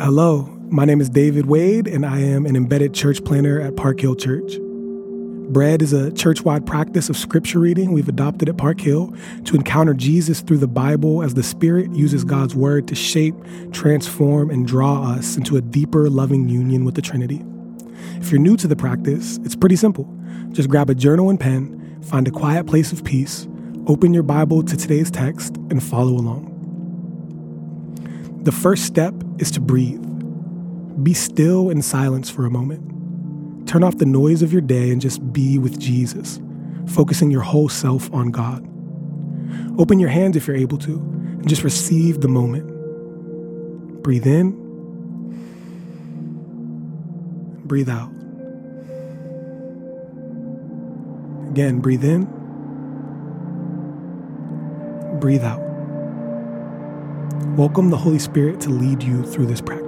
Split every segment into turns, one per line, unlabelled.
Hello, my name is David Wade, and I am an embedded church planter at Park Hill Church. Bread is a church wide practice of scripture reading we've adopted at Park Hill to encounter Jesus through the Bible as the Spirit uses God's Word to shape, transform, and draw us into a deeper, loving union with the Trinity. If you're new to the practice, it's pretty simple. Just grab a journal and pen, find a quiet place of peace, open your Bible to today's text, and follow along. The first step is to breathe. Be still in silence for a moment. Turn off the noise of your day and just be with Jesus, focusing your whole self on God. Open your hands if you're able to, and just receive the moment. Breathe in, breathe out. Again, breathe in, breathe out. Welcome the Holy Spirit to lead you through this practice.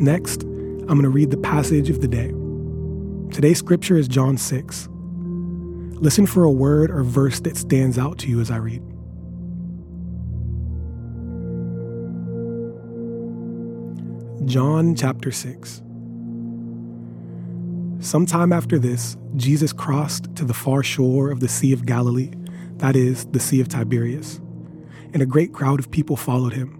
Next, I'm going to read the passage of the day. Today's scripture is John 6. Listen for a word or verse that stands out to you as I read. John chapter 6. Sometime after this, Jesus crossed to the far shore of the Sea of Galilee, that is, the Sea of Tiberias, and a great crowd of people followed him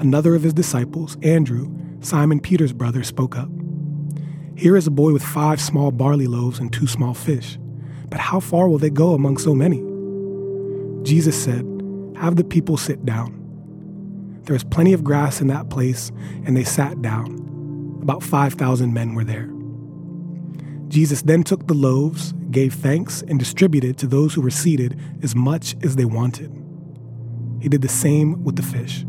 Another of his disciples, Andrew, Simon Peter's brother, spoke up. Here is a boy with five small barley loaves and two small fish. But how far will they go among so many? Jesus said, Have the people sit down. There was plenty of grass in that place, and they sat down. About 5,000 men were there. Jesus then took the loaves, gave thanks, and distributed to those who were seated as much as they wanted. He did the same with the fish.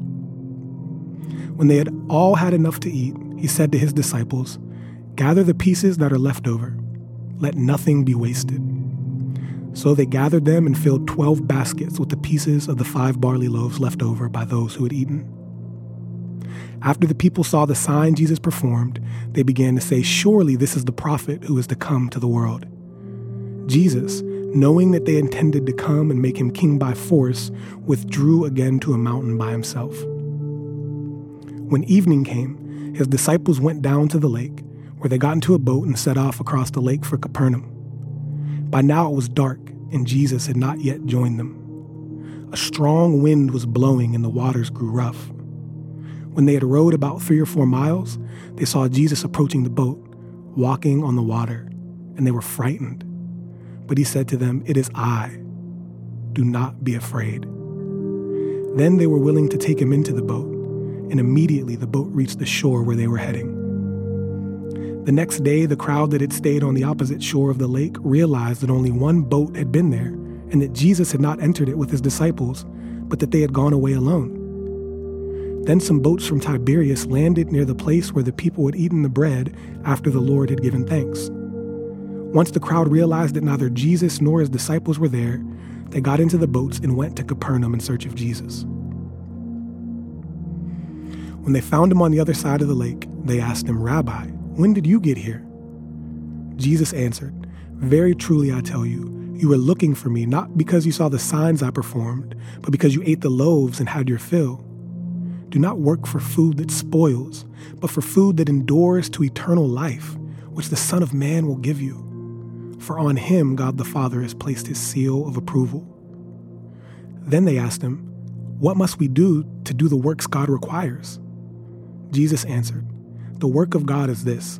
When they had all had enough to eat, he said to his disciples, Gather the pieces that are left over. Let nothing be wasted. So they gathered them and filled twelve baskets with the pieces of the five barley loaves left over by those who had eaten. After the people saw the sign Jesus performed, they began to say, Surely this is the prophet who is to come to the world. Jesus, knowing that they intended to come and make him king by force, withdrew again to a mountain by himself. When evening came, his disciples went down to the lake, where they got into a boat and set off across the lake for Capernaum. By now it was dark, and Jesus had not yet joined them. A strong wind was blowing, and the waters grew rough. When they had rowed about three or four miles, they saw Jesus approaching the boat, walking on the water, and they were frightened. But he said to them, It is I. Do not be afraid. Then they were willing to take him into the boat and immediately the boat reached the shore where they were heading. The next day, the crowd that had stayed on the opposite shore of the lake realized that only one boat had been there and that Jesus had not entered it with his disciples, but that they had gone away alone. Then some boats from Tiberias landed near the place where the people had eaten the bread after the Lord had given thanks. Once the crowd realized that neither Jesus nor his disciples were there, they got into the boats and went to Capernaum in search of Jesus. When they found him on the other side of the lake, they asked him, Rabbi, when did you get here? Jesus answered, Very truly I tell you, you were looking for me not because you saw the signs I performed, but because you ate the loaves and had your fill. Do not work for food that spoils, but for food that endures to eternal life, which the Son of Man will give you. For on him God the Father has placed his seal of approval. Then they asked him, What must we do to do the works God requires? Jesus answered, The work of God is this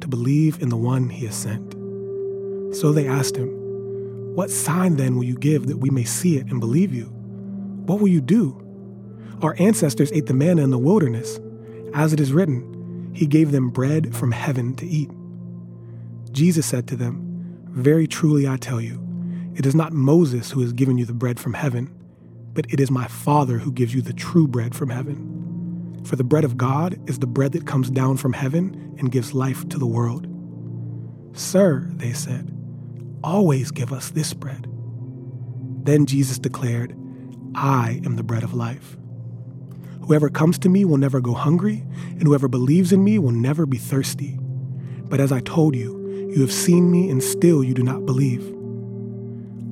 to believe in the one he has sent. So they asked him, What sign then will you give that we may see it and believe you? What will you do? Our ancestors ate the manna in the wilderness. As it is written, He gave them bread from heaven to eat. Jesus said to them, Very truly I tell you, it is not Moses who has given you the bread from heaven, but it is my Father who gives you the true bread from heaven. For the bread of God is the bread that comes down from heaven and gives life to the world. Sir, they said, always give us this bread. Then Jesus declared, I am the bread of life. Whoever comes to me will never go hungry, and whoever believes in me will never be thirsty. But as I told you, you have seen me, and still you do not believe.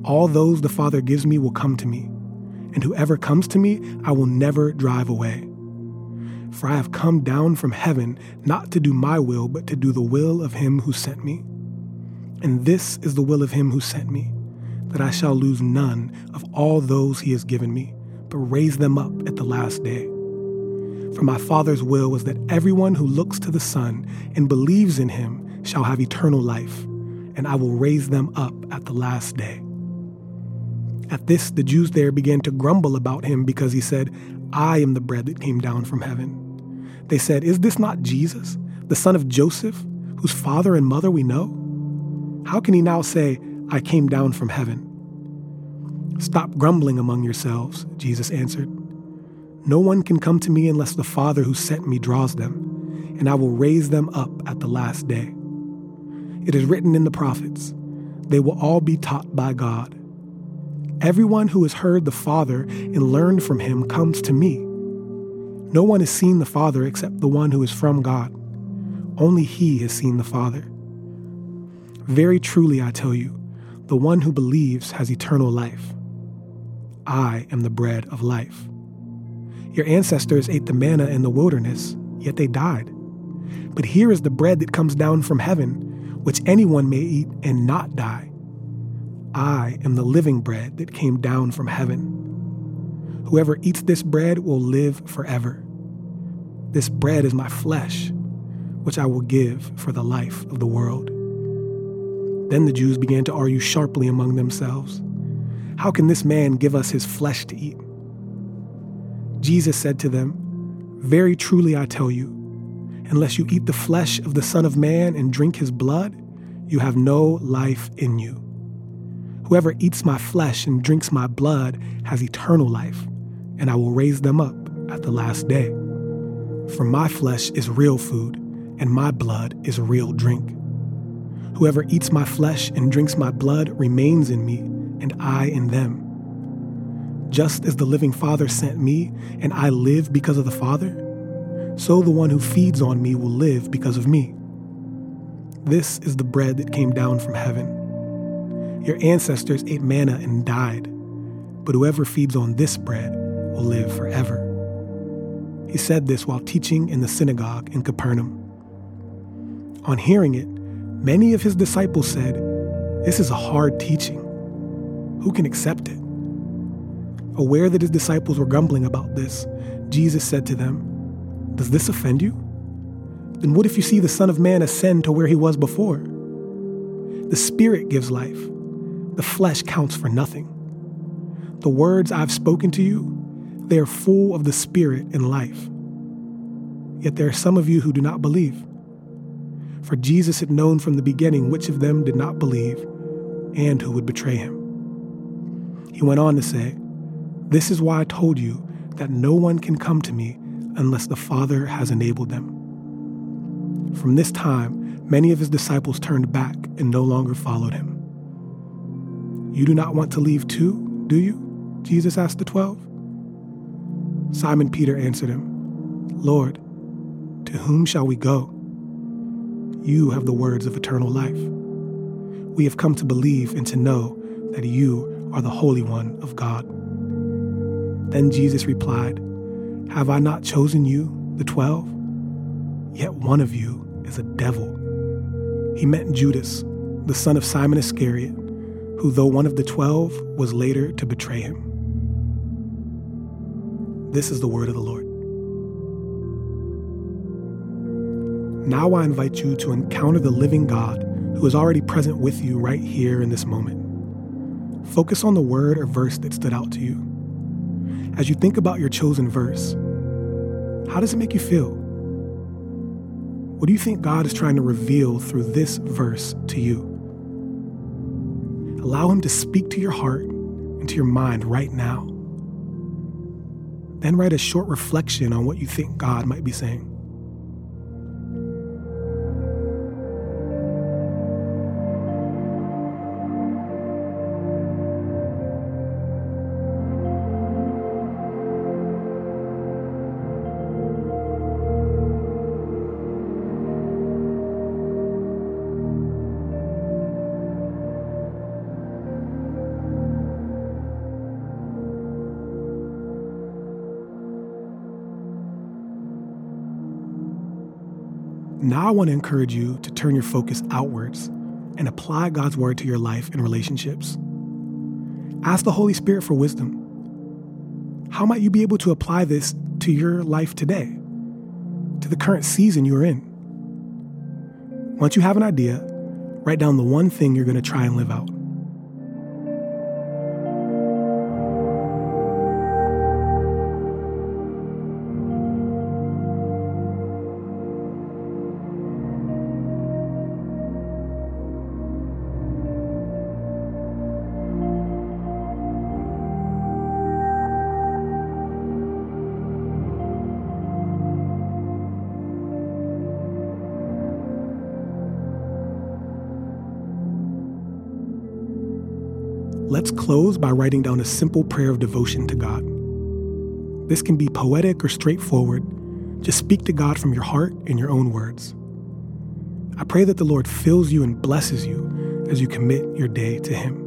All those the Father gives me will come to me, and whoever comes to me, I will never drive away. For I have come down from heaven not to do my will, but to do the will of him who sent me. And this is the will of him who sent me, that I shall lose none of all those he has given me, but raise them up at the last day. For my Father's will was that everyone who looks to the Son and believes in him shall have eternal life, and I will raise them up at the last day. At this, the Jews there began to grumble about him because he said, I am the bread that came down from heaven. They said, Is this not Jesus, the son of Joseph, whose father and mother we know? How can he now say, I came down from heaven? Stop grumbling among yourselves, Jesus answered. No one can come to me unless the Father who sent me draws them, and I will raise them up at the last day. It is written in the prophets, they will all be taught by God. Everyone who has heard the Father and learned from him comes to me. No one has seen the Father except the one who is from God. Only he has seen the Father. Very truly, I tell you, the one who believes has eternal life. I am the bread of life. Your ancestors ate the manna in the wilderness, yet they died. But here is the bread that comes down from heaven, which anyone may eat and not die. I am the living bread that came down from heaven. Whoever eats this bread will live forever. This bread is my flesh, which I will give for the life of the world. Then the Jews began to argue sharply among themselves How can this man give us his flesh to eat? Jesus said to them, Very truly I tell you, unless you eat the flesh of the Son of Man and drink his blood, you have no life in you. Whoever eats my flesh and drinks my blood has eternal life, and I will raise them up at the last day. For my flesh is real food, and my blood is real drink. Whoever eats my flesh and drinks my blood remains in me, and I in them. Just as the living Father sent me, and I live because of the Father, so the one who feeds on me will live because of me. This is the bread that came down from heaven. Your ancestors ate manna and died, but whoever feeds on this bread will live forever. He said this while teaching in the synagogue in Capernaum. On hearing it, many of his disciples said, This is a hard teaching. Who can accept it? Aware that his disciples were grumbling about this, Jesus said to them, Does this offend you? Then what if you see the Son of Man ascend to where he was before? The Spirit gives life, the flesh counts for nothing. The words I've spoken to you, they are full of the Spirit and life. Yet there are some of you who do not believe. For Jesus had known from the beginning which of them did not believe and who would betray him. He went on to say, This is why I told you that no one can come to me unless the Father has enabled them. From this time, many of his disciples turned back and no longer followed him. You do not want to leave too, do you? Jesus asked the twelve. Simon Peter answered him, Lord, to whom shall we go? You have the words of eternal life. We have come to believe and to know that you are the Holy One of God. Then Jesus replied, Have I not chosen you, the twelve? Yet one of you is a devil. He meant Judas, the son of Simon Iscariot who, though one of the twelve, was later to betray him. This is the word of the Lord. Now I invite you to encounter the living God who is already present with you right here in this moment. Focus on the word or verse that stood out to you. As you think about your chosen verse, how does it make you feel? What do you think God is trying to reveal through this verse to you? Allow Him to speak to your heart and to your mind right now. Then write a short reflection on what you think God might be saying. Now I want to encourage you to turn your focus outwards and apply God's word to your life and relationships. Ask the Holy Spirit for wisdom. How might you be able to apply this to your life today, to the current season you're in? Once you have an idea, write down the one thing you're going to try and live out. Let's close by writing down a simple prayer of devotion to God. This can be poetic or straightforward. Just speak to God from your heart in your own words. I pray that the Lord fills you and blesses you as you commit your day to Him.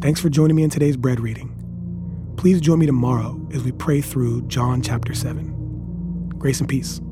Thanks for joining me in today's bread reading. Please join me tomorrow as we pray through John chapter 7. Grace and peace.